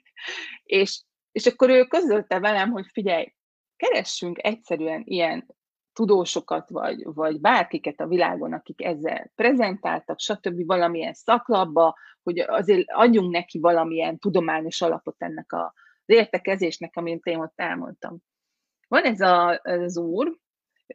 És, és akkor ő közölte velem, hogy figyelj, keressünk egyszerűen ilyen tudósokat, vagy, vagy bárkiket a világon, akik ezzel prezentáltak, stb. valamilyen szaklapba, hogy azért adjunk neki valamilyen tudományos alapot ennek a, az értekezésnek, amit én ott elmondtam. Van ez a, az úr,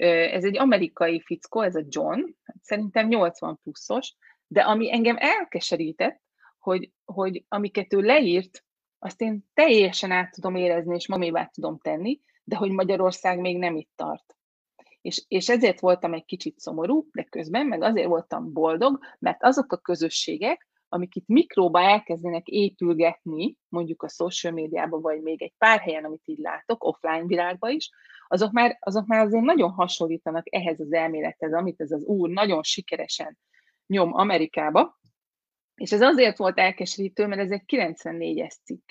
ez egy amerikai fickó, ez a John, szerintem 80 pluszos, de ami engem elkeserített, hogy, hogy amiket ő leírt, azt én teljesen át tudom érezni, és mamévá tudom tenni, de hogy Magyarország még nem itt tart. És, és ezért voltam egy kicsit szomorú, de közben meg azért voltam boldog, mert azok a közösségek, amik itt mikróba elkezdenek épülgetni, mondjuk a social médiában, vagy még egy pár helyen, amit így látok, offline világban is, azok már, azok már azért nagyon hasonlítanak ehhez az elmélethez, amit ez az úr nagyon sikeresen nyom Amerikába, és ez azért volt elkeserítő, mert ez egy 94-es cikk.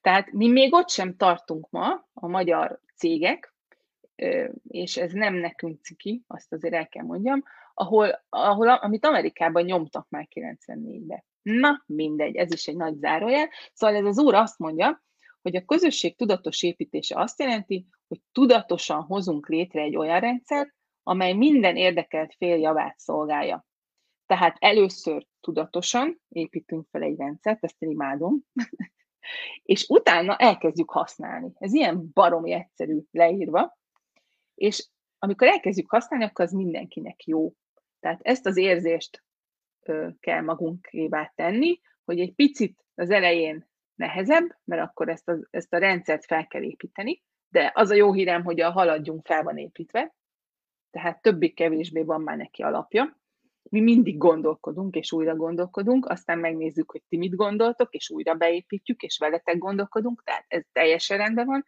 Tehát mi még ott sem tartunk ma, a magyar cégek, és ez nem nekünk ciki, azt azért el kell mondjam, ahol, ahol amit Amerikában nyomtak már 94-be. Na, mindegy, ez is egy nagy zárójel. Szóval ez az úr azt mondja, hogy a közösség tudatos építése azt jelenti, hogy tudatosan hozunk létre egy olyan rendszert, amely minden érdekelt fél javát szolgálja. Tehát először tudatosan építünk fel egy rendszert, ezt én imádom, *laughs* és utána elkezdjük használni. Ez ilyen baromi egyszerű leírva, és amikor elkezdjük használni, akkor az mindenkinek jó. Tehát ezt az érzést ö, kell magunkévá tenni, hogy egy picit az elején nehezebb, mert akkor ezt a, ezt a rendszert fel kell építeni, de az a jó hírem, hogy a haladjunk fel van építve, tehát többé-kevésbé van már neki alapja. Mi mindig gondolkodunk, és újra gondolkodunk, aztán megnézzük, hogy ti mit gondoltok, és újra beépítjük, és veletek gondolkodunk, tehát ez teljesen rendben van,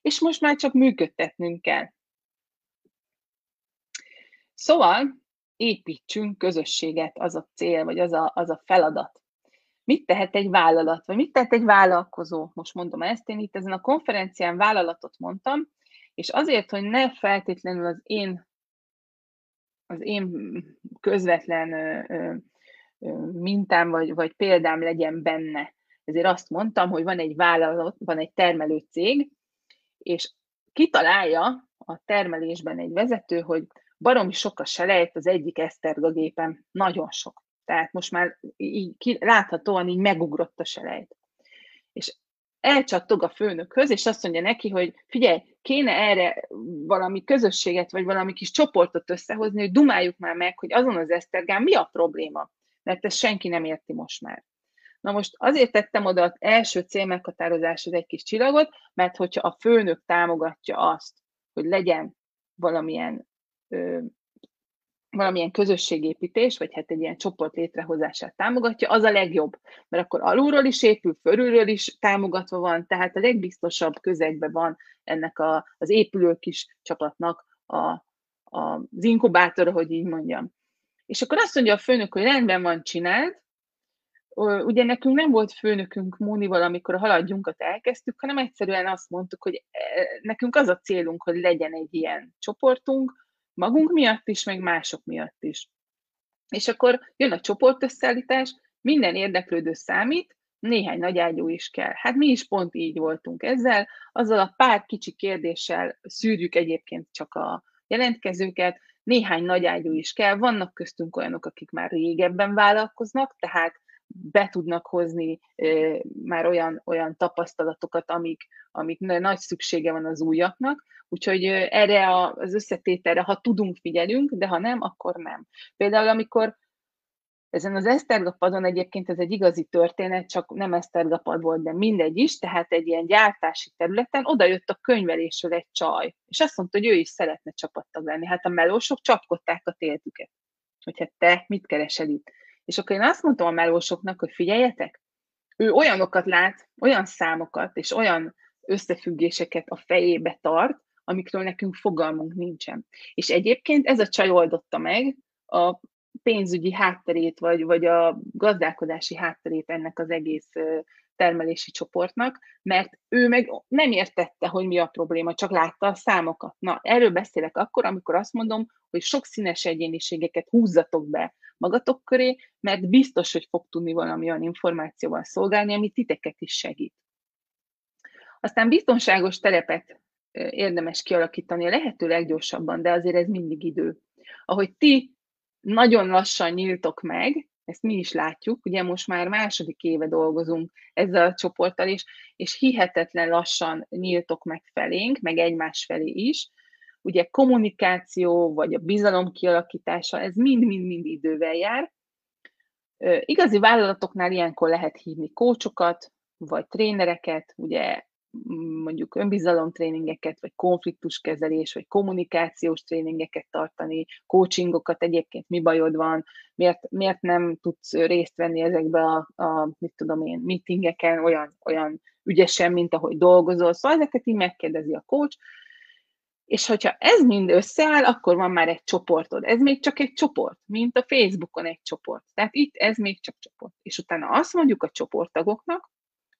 és most már csak működtetnünk kell. Szóval építsünk közösséget, az a cél, vagy az a, az a feladat. Mit tehet egy vállalat, vagy mit tehet egy vállalkozó? Most mondom ezt, én itt ezen a konferencián vállalatot mondtam, és azért, hogy ne feltétlenül az én, az én közvetlen mintám vagy, vagy példám legyen benne. Ezért azt mondtam, hogy van egy vállalat, van egy termelő cég, és kitalálja a termelésben egy vezető, hogy baromi sok a selejt az egyik Eszterga gépen, nagyon sok. Tehát most már így láthatóan így megugrott a selejt. És elcsattog a főnökhöz, és azt mondja neki, hogy figyelj, kéne erre valami közösséget, vagy valami kis csoportot összehozni, hogy dumáljuk már meg, hogy azon az Esztergán mi a probléma, mert ezt senki nem érti most már. Na most azért tettem oda az első célmeghatározáshoz egy kis csillagot, mert hogyha a főnök támogatja azt, hogy legyen valamilyen valamilyen közösségépítés, vagy hát egy ilyen csoport létrehozását támogatja, az a legjobb. Mert akkor alulról is épül, fölülről is támogatva van, tehát a legbiztosabb közegben van ennek a, az épülő kis csapatnak a, a, az inkubátora, hogy így mondjam. És akkor azt mondja a főnök, hogy rendben van, csinált, ugye nekünk nem volt főnökünk Mónival, amikor a haladjunkat elkezdtük, hanem egyszerűen azt mondtuk, hogy e, nekünk az a célunk, hogy legyen egy ilyen csoportunk, magunk miatt is, meg mások miatt is. És akkor jön a csoportösszeállítás, minden érdeklődő számít, néhány nagyágyú is kell. Hát mi is pont így voltunk ezzel, azzal a pár kicsi kérdéssel szűrjük egyébként csak a jelentkezőket, néhány nagyágyú is kell, vannak köztünk olyanok, akik már régebben vállalkoznak, tehát be tudnak hozni már olyan, olyan tapasztalatokat, amik, amik nagy szüksége van az újaknak, úgyhogy erre az összetételre, ha tudunk, figyelünk, de ha nem, akkor nem. Például amikor ezen az Esztergapadon egyébként ez egy igazi történet, csak nem Esztergapad volt, de mindegy is, tehát egy ilyen gyártási területen oda jött a könyvelésről egy csaj, és azt mondta, hogy ő is szeretne csapattag lenni. Hát a melósok csapkodták a téltüket, hogy hát te mit keresel itt. És akkor én azt mondtam a melósoknak, hogy figyeljetek, ő olyanokat lát, olyan számokat és olyan összefüggéseket a fejébe tart, amikről nekünk fogalmunk nincsen. És egyébként ez a csaj oldotta meg a pénzügyi hátterét, vagy, vagy a gazdálkodási hátterét ennek az egész termelési csoportnak, mert ő meg nem értette, hogy mi a probléma, csak látta a számokat. Na, erről beszélek akkor, amikor azt mondom, hogy sok színes egyéniségeket húzzatok be magatok köré, mert biztos, hogy fog tudni valami olyan információval szolgálni, ami titeket is segít. Aztán biztonságos terepet érdemes kialakítani a lehető leggyorsabban, de azért ez mindig idő. Ahogy ti nagyon lassan nyíltok meg, ezt mi is látjuk, ugye most már második éve dolgozunk ezzel a csoporttal is, és hihetetlen lassan nyíltok meg felénk, meg egymás felé is. Ugye kommunikáció, vagy a bizalom kialakítása, ez mind-mind-mind idővel jár. Igazi vállalatoknál ilyenkor lehet hívni kócsokat, vagy trénereket, ugye mondjuk önbizalomtréningeket, vagy konfliktuskezelés, vagy kommunikációs tréningeket tartani, coachingokat, egyébként mi bajod van, miért, miért nem tudsz részt venni ezekbe a, a mit tudom én, meetingeken olyan, olyan ügyesen, mint ahogy dolgozol. Szóval ezeket így megkérdezi a coach, és hogyha ez mind összeáll, akkor van már egy csoportod. Ez még csak egy csoport, mint a Facebookon egy csoport. Tehát itt ez még csak csoport. És utána azt mondjuk a csoporttagoknak,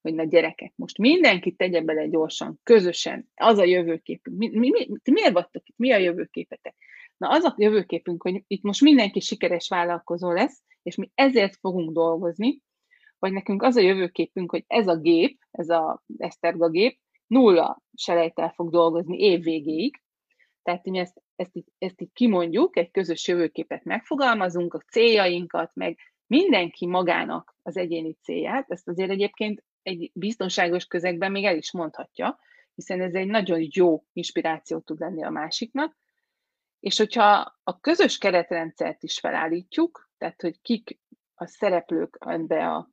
hogy na gyerekek, most mindenki tegye bele gyorsan, közösen, az a jövőképünk. Mi, mi, mi, miért vagytok itt? Mi a jövőképetek? Na az a jövőképünk, hogy itt most mindenki sikeres vállalkozó lesz, és mi ezért fogunk dolgozni, vagy nekünk az a jövőképünk, hogy ez a gép, ez a Eszterga gép, nulla selejtel fog dolgozni év végéig, tehát mi ezt, ezt, így, ezt így kimondjuk, egy közös jövőképet megfogalmazunk, a céljainkat, meg mindenki magának az egyéni célját, ezt azért egyébként egy biztonságos közegben még el is mondhatja, hiszen ez egy nagyon jó inspiráció tud lenni a másiknak, és hogyha a közös keretrendszert is felállítjuk, tehát hogy kik a szereplők ebbe a,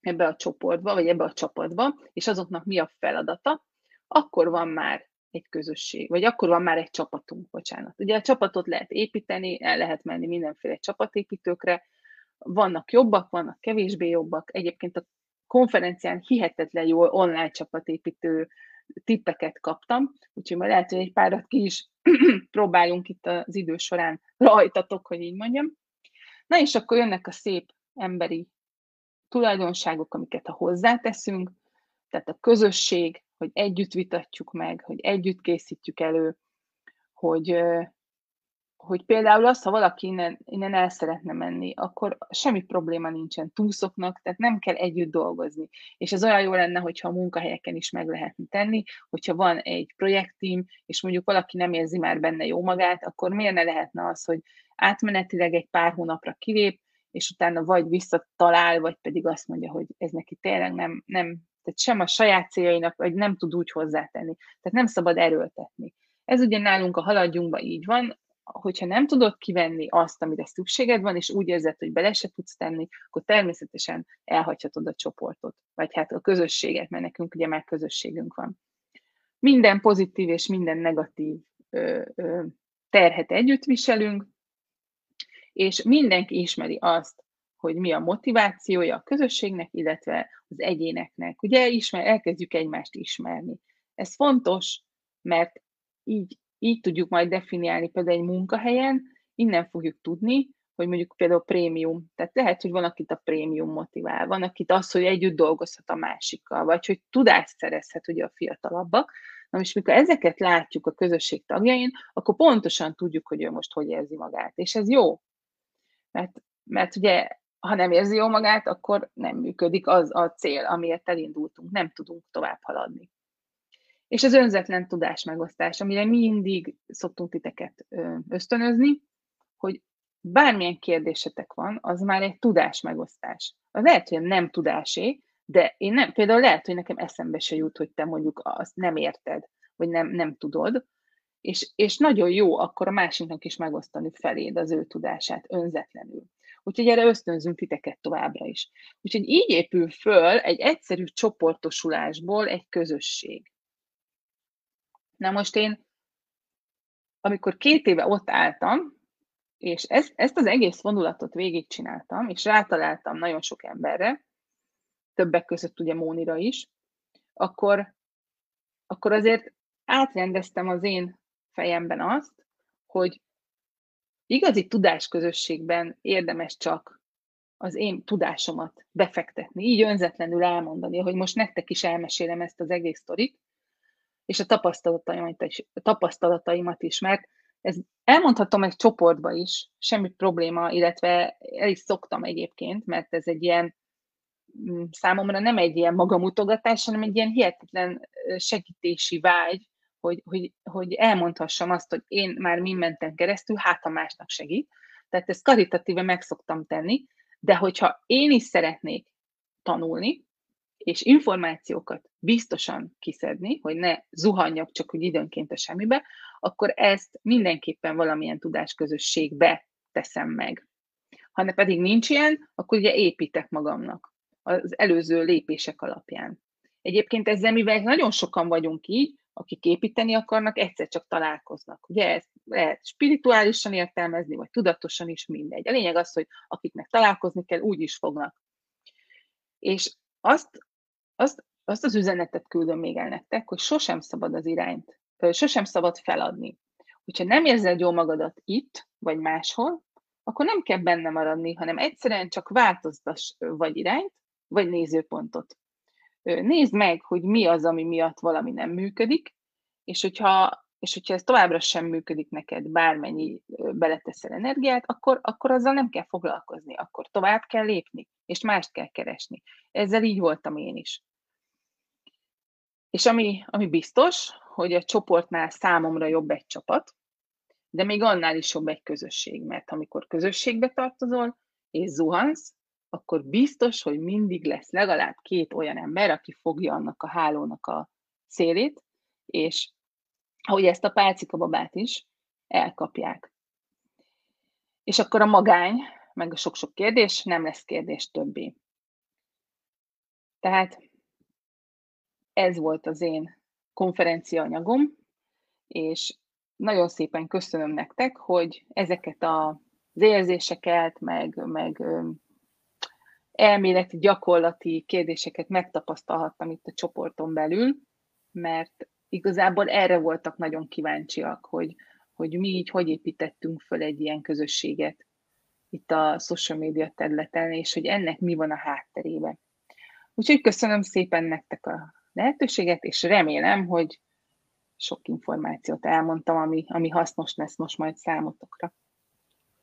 ebbe a csoportba, vagy ebbe a csapatba, és azoknak mi a feladata, akkor van már egy közösség, vagy akkor van már egy csapatunk, bocsánat. Ugye a csapatot lehet építeni, el lehet menni mindenféle csapatépítőkre, vannak jobbak, vannak kevésbé jobbak. Egyébként a konferencián hihetetlen jó online csapatépítő tippeket kaptam, úgyhogy majd lehet, hogy egy párat ki is *clears throat* próbálunk itt az idő során rajtatok, hogy így mondjam. Na és akkor jönnek a szép emberi tulajdonságok, amiket ha hozzáteszünk, tehát a közösség, hogy együtt vitatjuk meg, hogy együtt készítjük elő, hogy, hogy például az, ha valaki innen, innen el szeretne menni, akkor semmi probléma nincsen túszoknak, tehát nem kell együtt dolgozni. És ez olyan jó lenne, hogyha a munkahelyeken is meg lehetne tenni, hogyha van egy projektteam, és mondjuk valaki nem érzi már benne jó magát, akkor miért ne lehetne az, hogy átmenetileg egy pár hónapra kilép, és utána vagy visszatalál, vagy pedig azt mondja, hogy ez neki tényleg nem, nem tehát sem a saját céljainak, vagy nem tud úgy hozzátenni. Tehát nem szabad erőltetni. Ez ugye nálunk a haladjunkban így van, hogyha nem tudod kivenni azt, amire szükséged van, és úgy érzed, hogy bele se tudsz tenni, akkor természetesen elhagyhatod a csoportot, vagy hát a közösséget, mert nekünk ugye már közösségünk van. Minden pozitív és minden negatív ö, ö, terhet együtt viselünk, és mindenki ismeri azt, hogy mi a motivációja a közösségnek, illetve az egyéneknek. Ugye ismer, elkezdjük egymást ismerni. Ez fontos, mert így így tudjuk majd definiálni például egy munkahelyen, innen fogjuk tudni, hogy mondjuk például prémium. Tehát lehet, hogy van, akit a prémium motivál, van, akit az, hogy együtt dolgozhat a másikkal, vagy hogy tudást szerezhet ugye a fiatalabbak. Na most mikor ezeket látjuk a közösség tagjain, akkor pontosan tudjuk, hogy ő most hogy érzi magát. És ez jó. Mert, mert ugye, ha nem érzi jó magát, akkor nem működik az a cél, amiért elindultunk, nem tudunk tovább haladni. És az önzetlen tudás megosztás, amire mindig szoktunk titeket ösztönözni, hogy bármilyen kérdésetek van, az már egy tudás megosztás. Az lehet, hogy nem tudásé, de én nem, például lehet, hogy nekem eszembe se jut, hogy te mondjuk azt nem érted, vagy nem, nem tudod, és, és nagyon jó akkor a másiknak is megosztani feléd az ő tudását önzetlenül. Úgyhogy erre ösztönzünk titeket továbbra is. Úgyhogy így épül föl egy egyszerű csoportosulásból egy közösség. Na most én, amikor két éve ott álltam, és ezt, ezt az egész vonulatot végigcsináltam, és rátaláltam nagyon sok emberre, többek között ugye Mónira is, akkor, akkor azért átrendeztem az én fejemben azt, hogy igazi tudásközösségben érdemes csak az én tudásomat befektetni, így önzetlenül elmondani, hogy most nektek is elmesélem ezt az egész sztorit, és a tapasztalataimat is, tapasztalataimat is, mert ez elmondhatom egy csoportba is, semmi probléma, illetve el is szoktam egyébként, mert ez egy ilyen mm, számomra nem egy ilyen magamutogatás, hanem egy ilyen hihetetlen segítési vágy, hogy, hogy, hogy elmondhassam azt, hogy én már mi mentem keresztül, hát a másnak segít. Tehát ezt karitatíve meg szoktam tenni, de hogyha én is szeretnék tanulni, és információkat biztosan kiszedni, hogy ne zuhanjak csak úgy időnként a semmibe, akkor ezt mindenképpen valamilyen tudásközösségbe teszem meg. Ha ne pedig nincs ilyen, akkor ugye építek magamnak az előző lépések alapján. Egyébként ezzel, mivel nagyon sokan vagyunk így, akik építeni akarnak, egyszer csak találkoznak. Ugye ezt lehet spirituálisan értelmezni, vagy tudatosan is mindegy. A lényeg az, hogy akiknek találkozni kell, úgy is fognak. És azt azt, azt az üzenetet küldöm még el nektek, hogy sosem szabad az irányt, sosem szabad feladni. Hogyha nem érzed jól magadat itt, vagy máshol, akkor nem kell benne maradni, hanem egyszerűen csak változtass vagy irányt, vagy nézőpontot. nézd meg, hogy mi az, ami miatt valami nem működik, és hogyha, és hogyha ez továbbra sem működik neked, bármennyi beleteszel energiát, akkor, akkor azzal nem kell foglalkozni, akkor tovább kell lépni, és mást kell keresni. Ezzel így voltam én is. És ami, ami biztos, hogy a csoportnál számomra jobb egy csapat, de még annál is jobb egy közösség, mert amikor közösségbe tartozol, és zuhansz, akkor biztos, hogy mindig lesz legalább két olyan ember, aki fogja annak a hálónak a szélét, és ahogy ezt a pálcika babát is elkapják. És akkor a magány, meg a sok-sok kérdés nem lesz kérdés többé. Tehát ez volt az én konferencia anyagom, és nagyon szépen köszönöm nektek, hogy ezeket az érzéseket, meg, meg elméleti, gyakorlati kérdéseket megtapasztalhattam itt a csoporton belül, mert igazából erre voltak nagyon kíváncsiak, hogy, hogy mi így hogy építettünk föl egy ilyen közösséget itt a social media területen, és hogy ennek mi van a hátterében. Úgyhogy köszönöm szépen nektek a lehetőséget, és remélem, hogy sok információt elmondtam, ami, ami hasznos lesz most majd számotokra.